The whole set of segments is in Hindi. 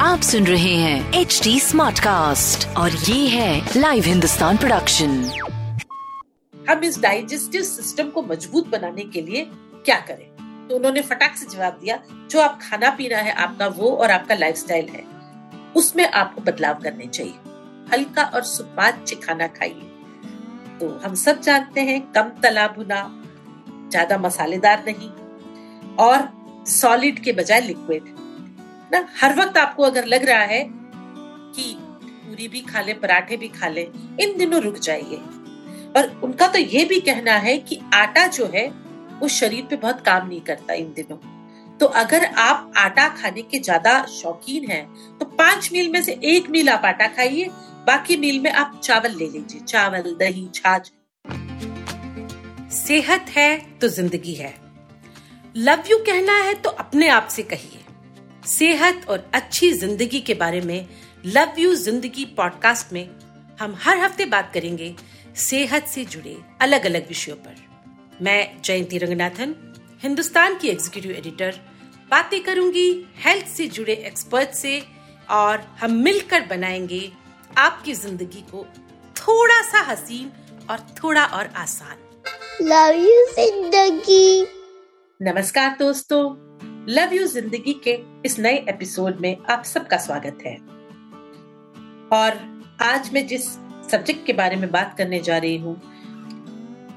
आप सुन रहे हैं एच डी स्मार्ट कास्ट और ये है लाइव हिंदुस्तान प्रोडक्शन हम इस डाइजेस्टिव सिस्टम को मज़बूत बनाने के लिए क्या करें? तो उन्होंने फटाक से जवाब दिया, जो आप खाना पीना है आपका वो और आपका लाइफस्टाइल है, उसमें आपको बदलाव करने चाहिए। हल्का और सुपाच्य खाना खाइए। तो हम सब जानते हैं, कम तला भुना ज़्यादा मसालेदार नहीं और सॉलिड के बजाय लिक्विड ना, हर वक्त आपको अगर लग रहा है कि पूरी भी खा ले, पराठे भी खा ले, इन दिनों रुक जाइए। और उनका तो ये भी कहना है कि आटा जो है, वो शरीर पे बहुत काम नहीं करता इन दिनों। तो अगर आप आटा खाने के ज़्यादा शौकीन हैं तो पाँच मील में से एक मील आप आटा खाइए, बाकी मील में आप चावल ले लीजिए। चावल, दही, छाछ सेहत है तो ज़िंदगी है। लव यू कहना है तो अपने आप से कहिए। सेहत और अच्छी ज़िंदगी के बारे में लव यू ज़िंदगी पॉडकास्ट में हम हर हफ़्ते बात करेंगे सेहत से जुड़े अलग अलग विषयों पर। मैं जयंती रंगनाथन, हिंदुस्तान की एग्जीक्यूटिव एडिटर बातें करूँगी हेल्थ से जुड़े एक्सपर्ट से और हम मिलकर बनाएँगे आपकी ज़िंदगी को थोड़ा सा हसीन और थोड़ा और आसान। लव यू ज़िंदगी नमस्कार दोस्तों लव यू ज़िंदगी के इस नए एपिसोड में आप सबका स्वागत है। और आज मैं जिस सब्जेक्ट के बारे में बात करने जा रही हूँ,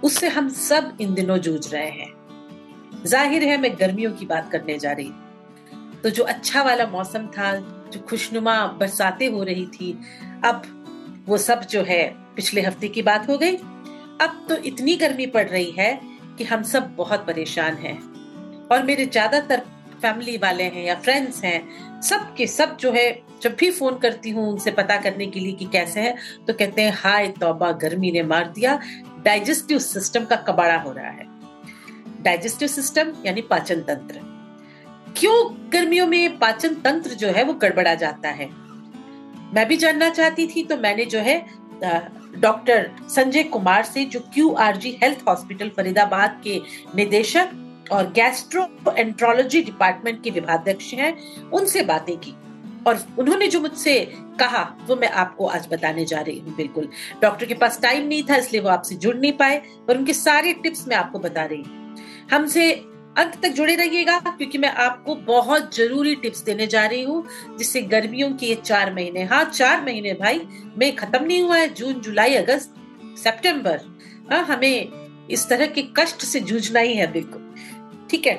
उससे हम सब इन दिनों जूझ रहे हैं। ज़ाहिर है मैं गर्मियों की बात करने जा रही हूँ। तो जो अच्छा वाला मौसम था, जो खुशनुमा बरसातें हो रही थी, अब वो सब जो है, पिछले हफ़्ते की बात हो गई। अब तो इतनी गर्मी पड़ रही है कि हम सब बहुत परेशान हैं। और मेरे ज़्यादातर फैमिली वाले हैं या फ्रेंड्स हैं, सब के सब जो है, जब भी फ़ोन करती हूँ उनसे पता करने के लिए कि कैसे है तो कहते हैं, हाय, तौबा, गर्मी ने मार दिया। डाइजेस्टिव सिस्टम का कबाड़ा हो रहा है। डाइजेस्टिव सिस्टम यानी पाचन तंत्र। क्यों गर्मियों में पाचन तंत्र जो है वो गड़बड़ा जाता है? मैं भी जानना चाहती थी तो मैंने जो है डॉक्टर संजय कुमार से, जो Q R G health hospital Faridabad के निदेशक और गैस्ट्रो एंट्रोलॉजी डिपार्टमेंट के विभागाध्यक्ष हैं, उनसे बातें की। और उन्होंने जो मुझसे कहा, वो मैं आपको आज बताने जा रही हूँ, बिल्कुल। डॉक्टर के पास टाइम नहीं था, इसलिए वो आपसे जुड़ नहीं पाए, पर उनके सारे टिप्स मैं आपको बता रही हूँ। हमसे अंत तक जुड़े रहिएगा, क्योंकि मैं आपको बहुत ज़रूरी टिप्स देने जा रही हूँ, जिससे गर्मियों के ये चार महीने हाँ चार महीने भाई, मई खत्म नहीं हुआ है, जून, जुलाई, अगस्त, सितंबर हाँ हमें इस तरह के कष्ट से जूझना ही है बिल्कुल ठीक है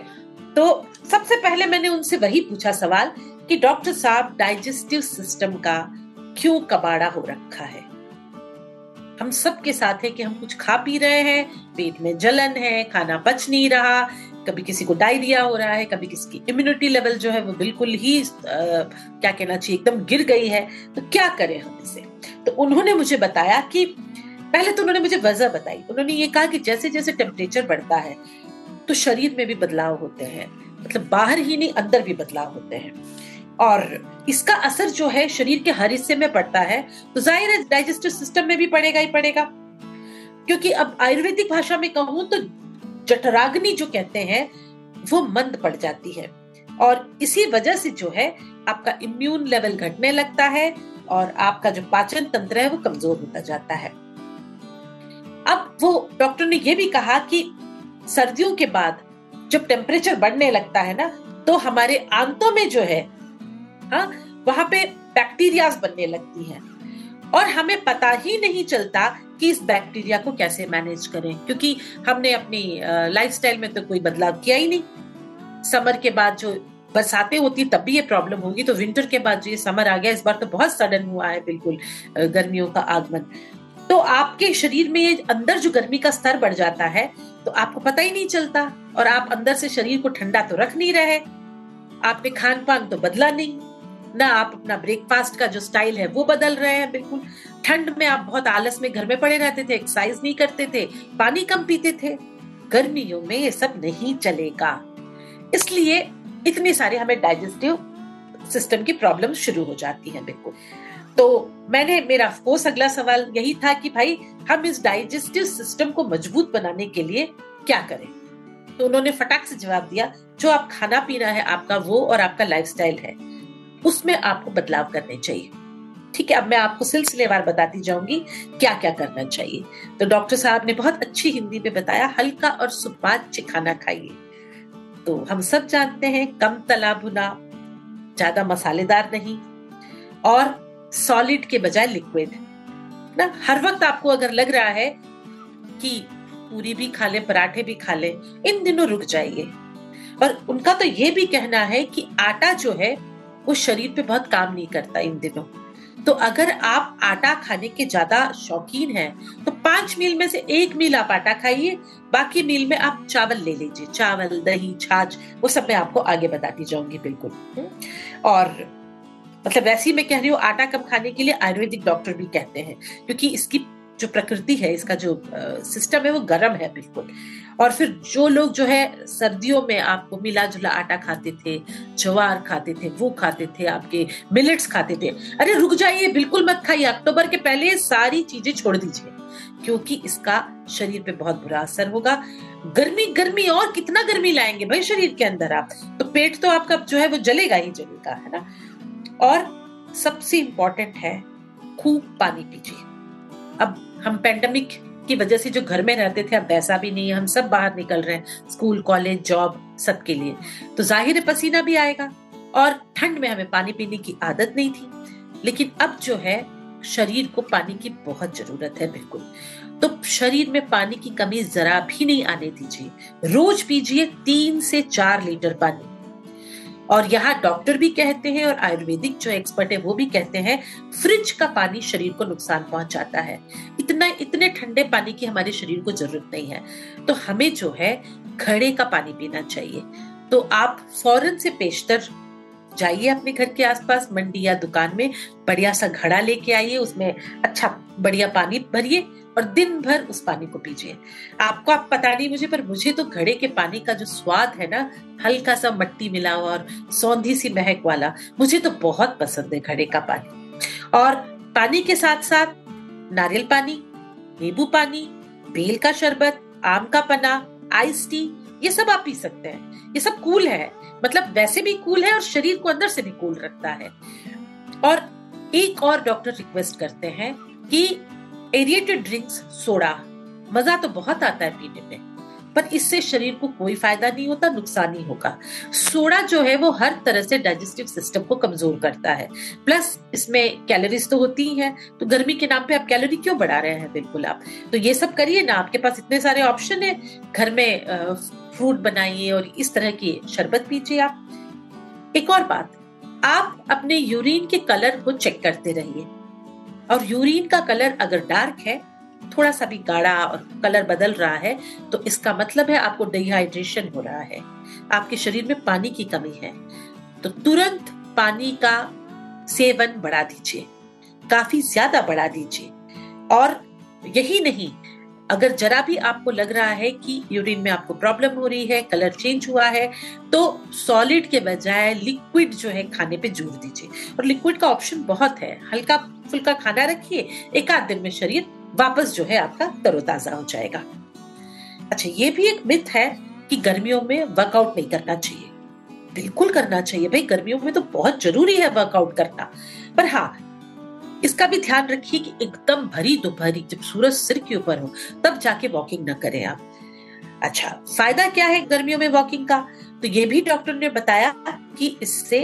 तो सबसे पहले मैंने उनसे वही पूछा सवाल कि डॉक्टर साहब डाइजेस्टिव सिस्टम का क्यों कबाड़ा हो रखा है? हम सबके साथ है कि हम कुछ खा पी रहे हैं, पेट में जलन है, खाना पच नहीं रहा कभी किसी को डायरिया हो रहा है कभी किसी की इम्यूनिटी लेवल जो है वो बिल्कुल ही आ, क्या कहना चाहिए एकदम गिर गई है। तो क्या करें हम इसे? तो उन्होंने मुझे बताया कि पहले तो उन्होंने मुझे वजह बताई। उन्होंने ये कहा कि जैसे जैसे टेम्परेचर बढ़ता है तो शरीर में भी बदलाव होते हैं। मतलब बाहर ही नहीं अंदर भी बदलाव होते हैं। और इसका असर जो है शरीर के हर हिस्से में पड़ता है। तो ज़ाहिर है डाइजेस्टिव सिस्टम में भी पड़ेगा ही पड़ेगा। क्योंकि अब आयुर्वेदिक भाषा में कहूँ तो जठराग्नि जो कहते हैं, वो मंद पड़ जाती है। और इसी वजह से जो है, आपका इम्यून लेवल घटने लगता है और आपका जो पाचन तंत्र है, वो कमज़ोर होता जाता है। अब वो डॉक्टर ने ये भी कहा कि सर्दियों के बाद जब टेम्परेचर बढ़ने लगता है ना तो हमारे आंतों में जो है हाँ वहाँ पे बैक्टीरियाज बनने लगती हैं। और हमें पता ही नहीं चलता कि इस बैक्टीरिया को कैसे मैनेज करें? क्योंकि हमने अपनी लाइफस्टाइल में तो कोई बदलाव किया ही नहीं। समर के बाद जो बरसातें होती, तब भी ये प्रॉब्लम होगी। तो विंटर के बाद जो ये समर आ गया, इस बार तो बहुत सडन हुआ है बिल्कुल गर्मियों का आगमन। तो आपके शरीर में ये अंदर जो गर्मी का स्तर बढ़ जाता है तो आपको पता ही नहीं चलता। और आप अंदर से शरीर को ठंडा तो रख नहीं रहे। आपने खान पान तो बदला नहीं। ना आप अपना ब्रेकफास्ट का जो स्टाइल है, वो बदल रहे हैं, बिल्कुल। ठंड में आप बहुत आलस में घर में पड़े रहते थे एक्सरसाइज नहीं करते थे, पानी कम पीते थे। गर्मियों में ये सब नहीं चलेगा। इसलिए इतने सारे हमें डाइजेस्टिव सिस्टम की प्रॉब्लम शुरू हो जाती है, बिल्कुल। तो मैंने, मेरा फोर्स अगला सवाल यही था कि भाई, हम इस डाइजेस्टिव सिस्टम को मज़बूत बनाने के लिए क्या करें? तो उन्होंने फटाक से जवाब दिया, जो आप खाना पीना है आपका वो और आपका लाइफस्टाइल है। उसमें आपको बदलाव करने चाहिए। ठीक है, अब मैं आपको सिलसिलेवार बताती जाऊँगी क्या क्या करना चाहिए। तो डॉक्टर साहब ने बहुत अच्छी हिंदी में बताया, हल्का और सुपाच्य खाना खाइए। तो हम सब जानते हैं, कम तला भुना ज़्यादा मसालेदार नहीं, और सॉलिड के बजाय लिक्विड, ना? हर वक्त आपको अगर लग रहा है कि पूरी भी खा ले, पराठे भी खा ले, इन दिनों रुक जाइए। और उनका तो ये भी कहना है कि आटा जो है वो शरीर पे बहुत काम नहीं करता इन दिनों तो अगर आप आटा खाने के ज़्यादा शौकीन हैं तो पाँच मील में से एक मील आप आटा खाइए, बाकी मील में आप चावल ले लीजिए चावल, दही, छाछ, वो सब मैं आपको आगे बताती जाऊँगी बिल्कुल। और मतलब वैसे ही मैं कह रही हूँ, आटा कम खाने के लिए आयुर्वेदिक डॉक्टर भी कहते हैं, क्योंकि इसकी जो प्रकृति है, इसका जो सिस्टम है, वो गर्म है बिल्कुल। और फिर जो लोग जो है, सर्दियों में आपको मिला जुला आटा खाते थे, जवार खाते थे, वो खाते थे, आपके मिलेट्स खाते थे, अरे रुक जाइए, बिल्कुल मत खाइए, अक्टूबर के पहले सारी चीज़ें छोड़ दीजिए, क्योंकि इसका शरीर पे बहुत बुरा असर होगा। गर्मी गर्मी, और कितना गर्मी लाएँगे भाई शरीर के अंदर आप? तो पेट तो आपका जो है, वो जलेगा ही जलेगा, है ना? और सबसे इंपॉर्टेंट है, खूब पानी पीजिए। अब हम पेंडेमिक की वजह से जो घर में रहते थे, अब वैसा भी नहीं है। हम सब बाहर निकल रहे हैं स्कूल कॉलेज जॉब सबके लिए। तो ज़ाहिर है पसीना भी आएगा और ठंड में हमें पानी पीने की आदत नहीं थी। लेकिन अब जो है, शरीर को पानी की बहुत ज़रूरत है, बिल्कुल। तो शरीर में पानी की कमी जरा भी नहीं आने दीजिए। रोज पीजिए तीन से चार लीटर पानी। और यहाँ डॉक्टर भी कहते हैं और आयुर्वेदिक जो एक्सपर्ट है वो भी कहते हैं फ्रिज का पानी शरीर को नुकसान पहुंचाता है। इतना, इतने ठंडे पानी की हमारे शरीर को ज़रूरत नहीं है। तो हमें जो है, घड़े का पानी पीना चाहिए। तो आप फ़ौरन से पेशतर जाइए अपने घर के आसपास, मंडी या दुकान में, बढ़िया सा घड़ा लेके आइए, उसमें अच्छा बढ़िया पानी भरिए और दिन भर उस पानी को पीजिए। आपको आप पता नहीं मुझे, पर मुझे तो घड़े के पानी का जो स्वाद है ना, हल्का सा मट्टी मिला हुआ और सौंधी सी महक वाला, मुझे तो बहुत पसंद है घड़े का पानी। और पानी के साथ साथ नारियल पानी, नींबू पानी, बेल का शरबत, आम का पना, आइस टी, ये सब आप पी सकते हैं। ये सब कूल है। मतलब वैसे भी कूल है और शरीर को अंदर से भी कूल रखता है। और एक और डॉक्टर रिक्वेस्ट करते हैं कि एरिएटेड ड्रिंक्स सोडा। मज़ा तो बहुत आता है पीने में, पर इससे शरीर को कोई फ़ायदा नहीं होता, नुकसान ही होगा। सोडा जो है वो हर तरह से डाइजेस्टिव सिस्टम को कमज़ोर करता है। प्लस इसमें कैलोरीज तो होती ही है तो गर्मी के नाम पे आप कैलोरी क्यों बढ़ा रहे हैं बिल्कुल आप? तो ये सब करिए ना, आपके पास इतने सारे ऑप्शन है, घर में फ्रूट बनाइए और इस तरह की शरबत पीजिए आप। एक और बात, आप अपने यूरिन के कलर को चेक करते रहिए। और यूरिन का कलर अगर डार्क है, थोड़ा सा भी गाढ़ा और कलर बदल रहा है तो इसका मतलब है आपको डिहाइड्रेशन हो रहा है। आपके शरीर में पानी की कमी है। तो तुरंत पानी का सेवन बढ़ा दीजिए। काफ़ी ज़्यादा बढ़ा दीजिए। और यही नहीं अगर जरा भी आपको लग रहा है कि यूरिन में आपको प्रॉब्लम हो रही है, कलर चेंज हुआ है तो सॉलिड के बजाय लिक्विड जो है खाने पे ज़ोर दीजिए। और लिक्विड का ऑप्शन बहुत है। हल्का फुल्का खाना रखिए एक आध दिन में शरीर वापस जो है आपका तरोताजा हो जाएगा। अच्छा ये भी एक मिथ है कि गर्मियों में वर्कआउट नहीं करना चाहिए। बिल्कुल करना चाहिए। भाई, गर्मियों में तो बहुत ज़रूरी है वर्कआउट करना। पर हाँ इसका भी ध्यान रखिए कि एकदम भरी दोपहरी जब सूरज सिर के ऊपर हो, तब जाके वॉकिंग ना करें आप। अच्छा फ़ायदा क्या है गर्मियों में वॉकिंग का? तो ये भी डॉक्टर ने बताया कि इससे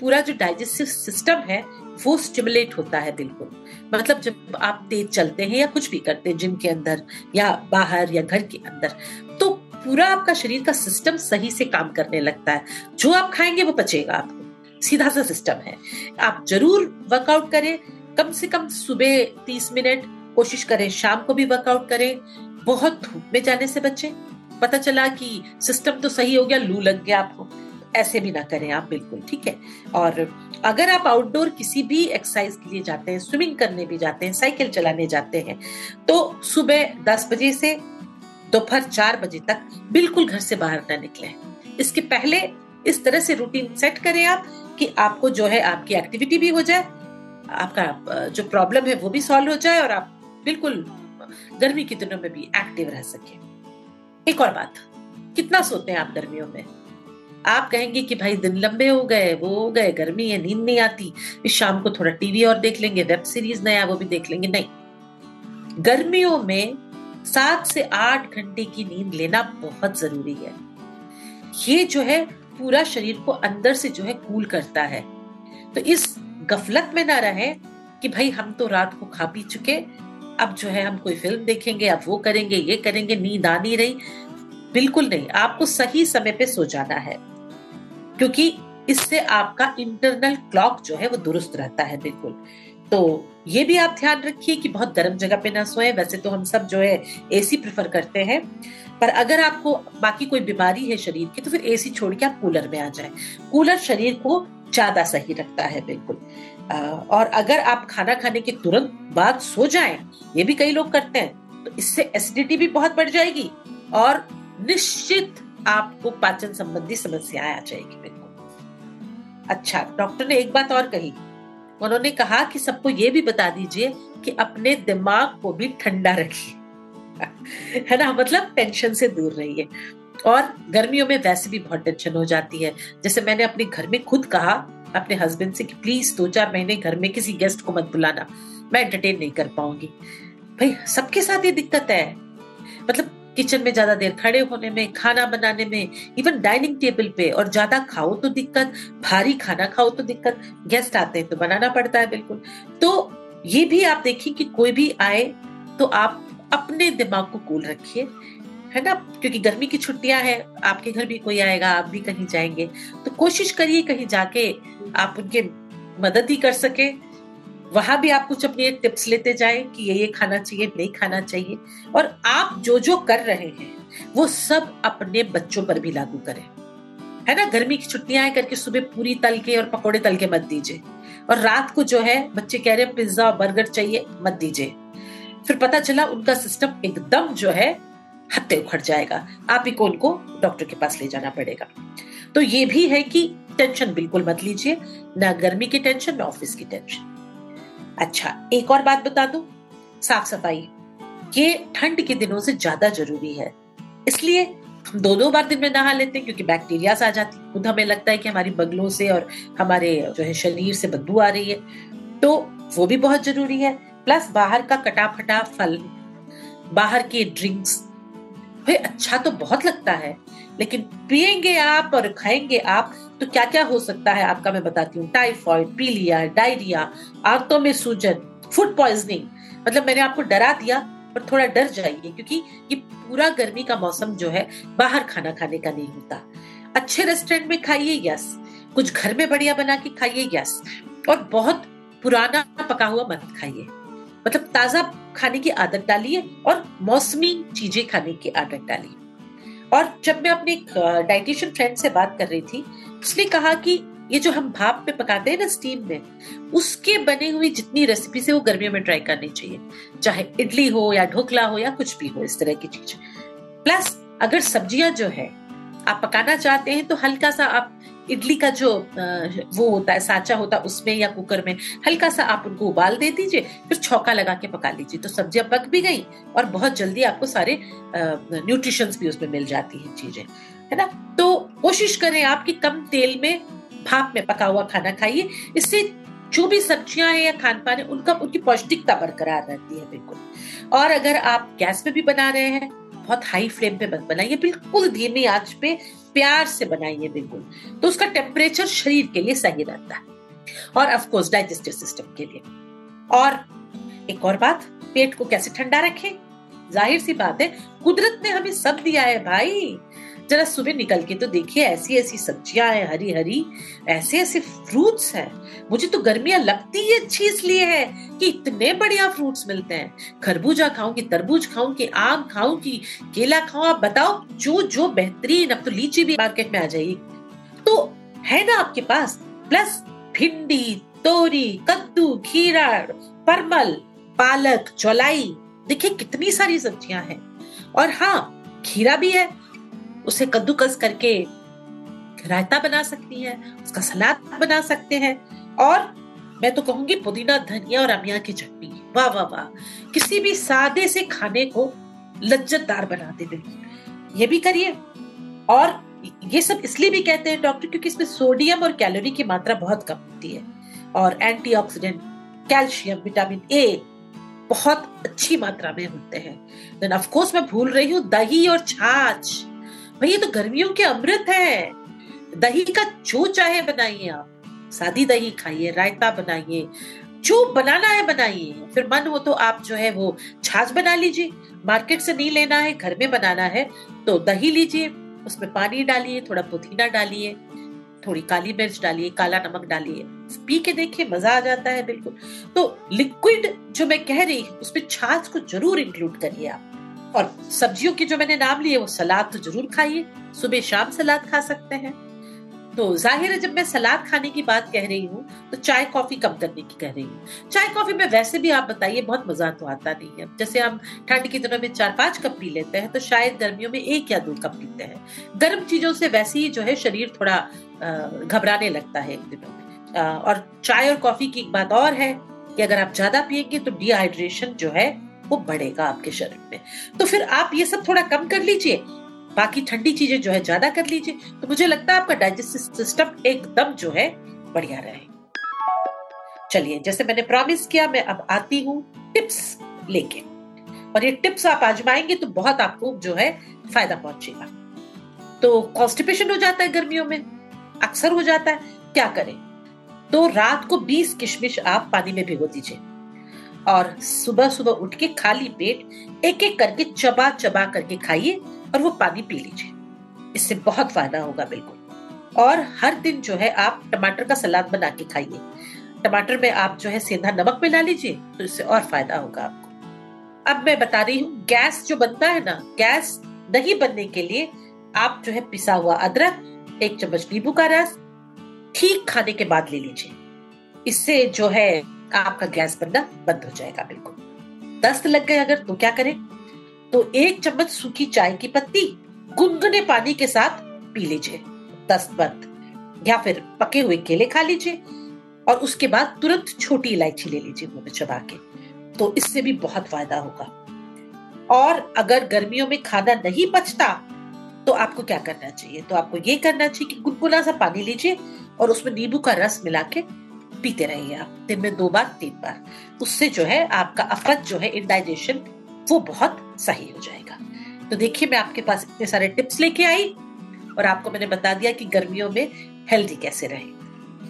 पूरा जो डाइजेस्टिव सिस्टम है, वो स्टिमुलेट होता है बिल्कुल। मतलब जब आप तेज चलते हैं या कुछ भी करते हैं जिम के अंदर या बाहर या घर के अंदर तो पूरा आपका शरीर का सिस्टम सही से काम करने लगता है। जो आप खाएँगे, वो पचेगा आपको। सीधा सा सिस्टम है। आप ज़रूर वर्कआउट करें कम से कम सुबह तीस मिनट कोशिश करें, शाम को भी वर्कआउट करें। बहुत धूप में जाने से बचें। पता चला कि सिस्टम तो सही हो गया, लू लग गया आपको। ऐसे भी ना करें आप, बिल्कुल, ठीक है? और अगर आप आउटडोर किसी भी एक्सरसाइज के लिए जाते हैं स्विमिंग करने भी जाते हैं साइकिल चलाने जाते हैं तो सुबह दस बजे से दोपहर चार बजे तक बिल्कुल घर से बाहर ना निकले। इसके पहले इस तरह से रूटीन सेट करें आप कि आपको जो है आपकी एक्टिविटी भी हो जाए आपका जो प्रॉब्लम है वो भी सॉल्व हो जाए और आप बिल्कुल गर्मी के दिनों में भी एक्टिव रह सके। एक और बात, कितना सोते हैं आप गर्मियों में? आप कहेंगे कि भाई दिन लंबे हो गए, वो हो गए, गर्मी है, नींद नहीं आती। फिर शाम को थोड़ा टीवी और देख लेंगे वेब सीरीज़ नया, वो भी देख लेंगे। नहीं। गर्मियों में सात से आठ घंटे की नींद लेना बहुत ज़रूरी है। ये जो है पूरा शरीर को अंदर से जो है कूल करता है। तो इस गफलत में ना रहे कि भाई हम तो रात को खा पी चुके, अब जो है हम कोई फ़िल्म देखेंगे, अब वो करेंगे, ये करेंगे, नींद आ नहीं रही। बिल्कुल नहीं, आपको सही समय पे सो जाना है। क्योंकि इससे आपका इंटरनल क्लॉक जो है वो दुरुस्त रहता है, बिल्कुल। तो ये भी आप ध्यान रखिए कि बहुत गर्म जगह पे ना सोए। वैसे तो हम सब जो है एसी प्रेफर करते हैं। पर अगर आपको बाकी कोई बीमारी है शरीर की तो फिर एसी छोड़ के आप कूलर में आ जाए। कूलर शरीर को ज़्यादा सही रखता है, बिल्कुल। और अगर आप खाना खाने के तुरंत बाद सो जाएँ, ये भी कई लोग करते हैं तो इससे एसिडिटी भी बहुत बढ़ जाएगी और निश्चित आपको पाचन संबंधी समस्याएँ आ जाएगी, बिल्कुल। अच्छा डॉक्टर ने एक बात और कही। उन्होंने कहा कि सबको ये भी बता दीजिए कि अपने दिमाग को भी ठंडा रखिए। है ना? मतलब टेंशन से दूर रहिए। और गर्मियों में वैसे भी बहुत टेंशन हो जाती है। जैसे मैंने अपने घर में खुद कहा, अपने हस्बैंड से कि प्लीज़ दो चार महीने घर में किसी गेस्ट को मत बुलाना। मैं एंटरटेन नहीं कर पाऊँगी। भाई, सबके साथ ये दिक्कत है। मतलब किचन में ज़्यादा देर खड़े होने में, खाना बनाने में इवन डाइनिंग टेबल पे और ज़्यादा खाओ तो दिक्कत, भारी खाना खाओ तो दिक्कत गेस्ट आते हैं तो बनाना पड़ता है बिल्कुल। तो ये भी आप देखिए कि कोई भी आए तो आप अपने दिमाग को कूल रखिए। है ना? क्योंकि गर्मी की छुट्टियाँ हैं, आपके घर भी कोई आएगा, आप भी कहीं जाएँगे। तो कोशिश करिए कहीं जाके आप उनके मदद ही कर सके। वहाँ भी आप कुछ अपनी टिप्स लेते जाए कि ये ये खाना चाहिए, नहीं खाना चाहिए। और आप जो जो कर रहे हैं, वो सब अपने बच्चों पर भी लागू करें। है ना? गर्मी की छुट्टियाँ करके सुबह पूरी तल के और पकौड़े तल के मत दीजिए। और रात को जो है, बच्चे कह रहे हैं, पिज्जा और बर्गर चाहिए, मत दीजिए। फिर पता चला उनका सिस्टम एकदम जो है हत्ते उखड़ जाएगा। आप ही को उनको डॉक्टर के पास ले जाना पड़ेगा। तो ये भी है कि टेंशन बिल्कुल मत लीजिए, ना गर्मी की टेंशन, ना ऑफ़िस की टेंशन। अच्छा एक और बात बता दू। साफ़ सफ़ाई ये ठंड के दिनों से ज़्यादा ज़रूरी है। इसलिए हम दो दो बार दिन में नहा लेते हैं क्योंकि बैक्टीरिया आ जाती खुद हमें लगता है कि हमारी बगलों से और हमारे जो है शरीर से बदबू आ रही है। तो वो भी बहुत ज़रूरी है। प्लस बाहर का कटा फटा फल, बाहर के ड्रिंक्स भाई अच्छा तो बहुत लगता है, लेकिन पिएँगे आप और खाएँगे आप तो क्या क्या हो सकता है आपका मैं बताती हूँ। टाइफॉइड, पीलिया, डायरिया, आंतों में सूजन, फ़ूड पॉइजनिंग। मतलब मैंने आपको डरा दिया, पर थोड़ा डर जाइए, क्योंकि ये पूरा गर्मी का मौसम जो है, बाहर खाना खाने का नहीं होता। अच्छे रेस्टोरेंट में खाइए यस कुछ घर में बढ़िया बना के खाइए यस और बहुत पुराना पका हुआ मत खाइए। मतलब ताज़ा खाने की आदत डालिए और मौसमी चीज़ें खाने की आदत डालिए और जब मैं अपने डाइटिशियन फ्रेंड से बात कर रही थी, उसने कहा कि ये जो हम भाप पे पकाते हैं ना स्टीम में, उसके बने हुई जितनी रेसिपी से वो गर्मियों में ट्राई करनी चाहिए। चाहे इडली हो या ढोकला हो या कुछ भी हो, इस तरह की चीज़। प्लस अगर सब्ज़ियाँ जो है आप पकाना चाहते हैं तो हल्का सा आप इडली का जो वो होता है, साचा होता है, उसमें या कुकर में हल्का सा आप उनको उबाल दे दीजिए, फिर छौका लगा के पका लीजिए। तो सब्ज़ियाँ पक भी गई और बहुत जल्दी आपको सारे न्यूट्रिशन भी उसमें मिल जाती है चीज़ें, है ना? तो कोशिश करें आपकी कम तेल में भाप में पका हुआ खाना खाइए। इससे जो भी सब्ज़ियाँ हैं या खान पान है, उनका, उनकी पौष्टिकता बरकरार रहती है, बिल्कुल। और अगर आप गैस पे भी बना रहे हैं बहुत हाई फ्लेम पे मत बनाइए, बिल्कुल धीमी आँच पे प्यार से बनाइए बिल्कुल। तो उसका टेम्परेचर शरीर के लिए सही रहता है। और अफकोर्स डाइजेस्टिव सिस्टम के लिए। और एक और बात, पेट को कैसे ठंडा रखें? ज़ाहिर सी बात है, कुदरत ने हमें सब दिया है भाई। जरा सुबह निकल के तो देखिए, ऐसी ऐसी सब्ज़ियाँ हैं, हरी हरी, ऐसे ऐसे फ्रूट्स हैं। मुझे तो गर्मियाँ लगती ही अच्छी इसलिए है कि इतने बढ़िया फ्रूट्स मिलते हैं। खरबूजा खाऊं कि तरबूज खाऊं कि आम खाऊं कि केला खाऊं, आप बताओ, जो जो बेहतरीन, अब तो लीची भी मार्केट में आ जाएगी। तो है ना आपके पास? प्लस भिंडी, तोरी, कद्दू, खीरा, परमल, पालक, चौलाई, देखिए कितनी सारी सब्ज़ियाँ हैं। और हाँ खीरा भी है उसे कद्दूकस करके रायता बना सकती है, उसका सलाद बना सकते हैं। और मैं तो कहूँगी पुदीना, धनिया और अमिया की चटनी। वाह वाह वाह। किसी भी सादे से खाने को लज्जतदार बना दे बिल्कुल ये भी करिए। और ये सब इसलिए भी कहते हैं डॉक्टर, क्योंकि इसमें सोडियम और कैलोरी की मात्रा बहुत कम होती है। और एंटीऑक्सीडेंट, कैल्शियम, विटामिन ए बहुत अच्छी मात्रा में होते हैं। देन ऑफ़ कोर्स मैं भूल रही हूँ, दही और छाछ। भाई, ये तो गर्मियों के अमृत है। दही का जो चाहे बनाइए आप। सादी दही खाइए, रायता बनाइए, जो बनाना है बनाइए। फिर मन हो तो आप जो है वो छाछ बना लीजिए। मार्केट से नहीं लेना है, घर में बनाना है तो दही लीजिए, उसमें पानी डालिए, थोड़ा पुदीना डालिए, थोड़ी काली मिर्च डालिए, काला नमक डालिए। पी के देखिए, मज़ा आ जाता है बिल्कुल। तो लिक्विड जो मैं कह रही हूँ, उसमें छाछ को ज़रूर इंक्लूड करिए आप। और सब्जियों के जो मैंने नाम लिए, वो सलाद तो ज़रूर खाइए। सुबह शाम सलाद खा सकते हैं। तो ज़ाहिर है, जब मैं सलाद खाने की बात कह रही हूँ तो चाय कॉफ़ी कम करने की कह रही हूँ। चाय कॉफ़ी में वैसे भी आप बताइए, बहुत मज़ा तो आता नहीं है। जैसे हम ठंड के दिनों में चार पाँच कप पी लेते हैं तो शायद गर्मियों में एक या दो कप पीते हैं। गर्म चीज़ों से वैसे ही जो है, शरीर थोड़ा घबराने लगता है इन दिनों में। और चाय और कॉफ़ी की एक बात और है कि अगर आप ज़्यादा पिएँगे तो डिहाइड्रेशन जो है वो बढ़ेगा आपके शरीर में। तो फिर आप ये सब थोड़ा कम कर लीजिए, बाकी ठंडी चीज़ें जो है ज़्यादा कर लीजिए तो मुझे लगता है आपका डाइजेस्टिव सिस्टम एकदम जो है बढ़िया रहे चलिए, जैसे मैंने प्रॉमिस किया, मैं अब आती हूँ टिप्स लेके। और ये टिप्स आप आजमाएँगे तो बहुत आपको जो है फ़ायदा पहुंचेगा। तो कॉन्स्टिपेशन हो जाता है गर्मियों में, अक्सर हो जाता है, क्या करें? तो रात को 20 किशमिश आप पानी में भिगो दीजिए। और सुबह सुबह उठ के खाली पेट एक एक करके चबा चबा करके खाइए और वो पानी पी लीजिए। इससे बहुत फ़ायदा होगा बिल्कुल। और हर दिन जो है आप टमाटर का सलाद बना के खाइए। टमाटर में आप जो है सेंधा नमक मिला लीजिए तो इससे और फ़ायदा होगा आपको। अब मैं बता रही हूँ, गैस जो बनता है ना, गैस नहीं बनने के लिए आप जो है पिसा हुआ अदरक, एक चम्मच नींबू का रस, ठीक खाने के बाद ले लीजिए। इससे जो है आपका गैस बनना बंद हो जाएगा, बिल्कुल। दस्त लग गए अगर तो क्या करें? तो एक चम्मच सूखी चाय की पत्ती गुनगुने पानी के साथ पी लीजिए। दस्त बंद। या फिर पके हुए केले खा लीजिए और उसके बाद तुरंत छोटी इलायची ले लीजिए मुँह में चबा के। तो इससे भी बहुत फ़ायदा होगा। और अगर गर्मियों में खाना नहीं पचता तो आपको क्या करना चाहिए? तो आपको ये करना चाहिए कि गुनगुना सा पानी लीजिए और उसमें नींबू का रस मिला के पीते रहिए आप, दिन में दो बार, तीन बार। उससे जो है, आपका अपच जो है इनडाइजेशन वो बहुत सही हो जाएगा। तो देखिए, मैं आपके पास इतने सारे टिप्स लेके आई और आपको मैंने बता दिया कि गर्मियों में हेल्दी कैसे रहे।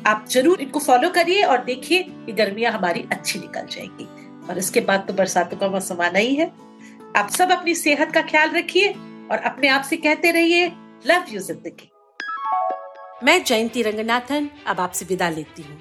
आप ज़रूर इनको फॉलो करिए और देखिए कि गर्मियाँ हमारी अच्छी निकल जाएँगी। और इसके बाद तो बरसातों का मौसम आना ही है। आप सब अपनी सेहत का ख्याल रखिए और अपने आप से कहते रहिए लव यू ज़िंदगी. मैं जयंती रंगनाथन अब आपसे विदा लेती हूँ।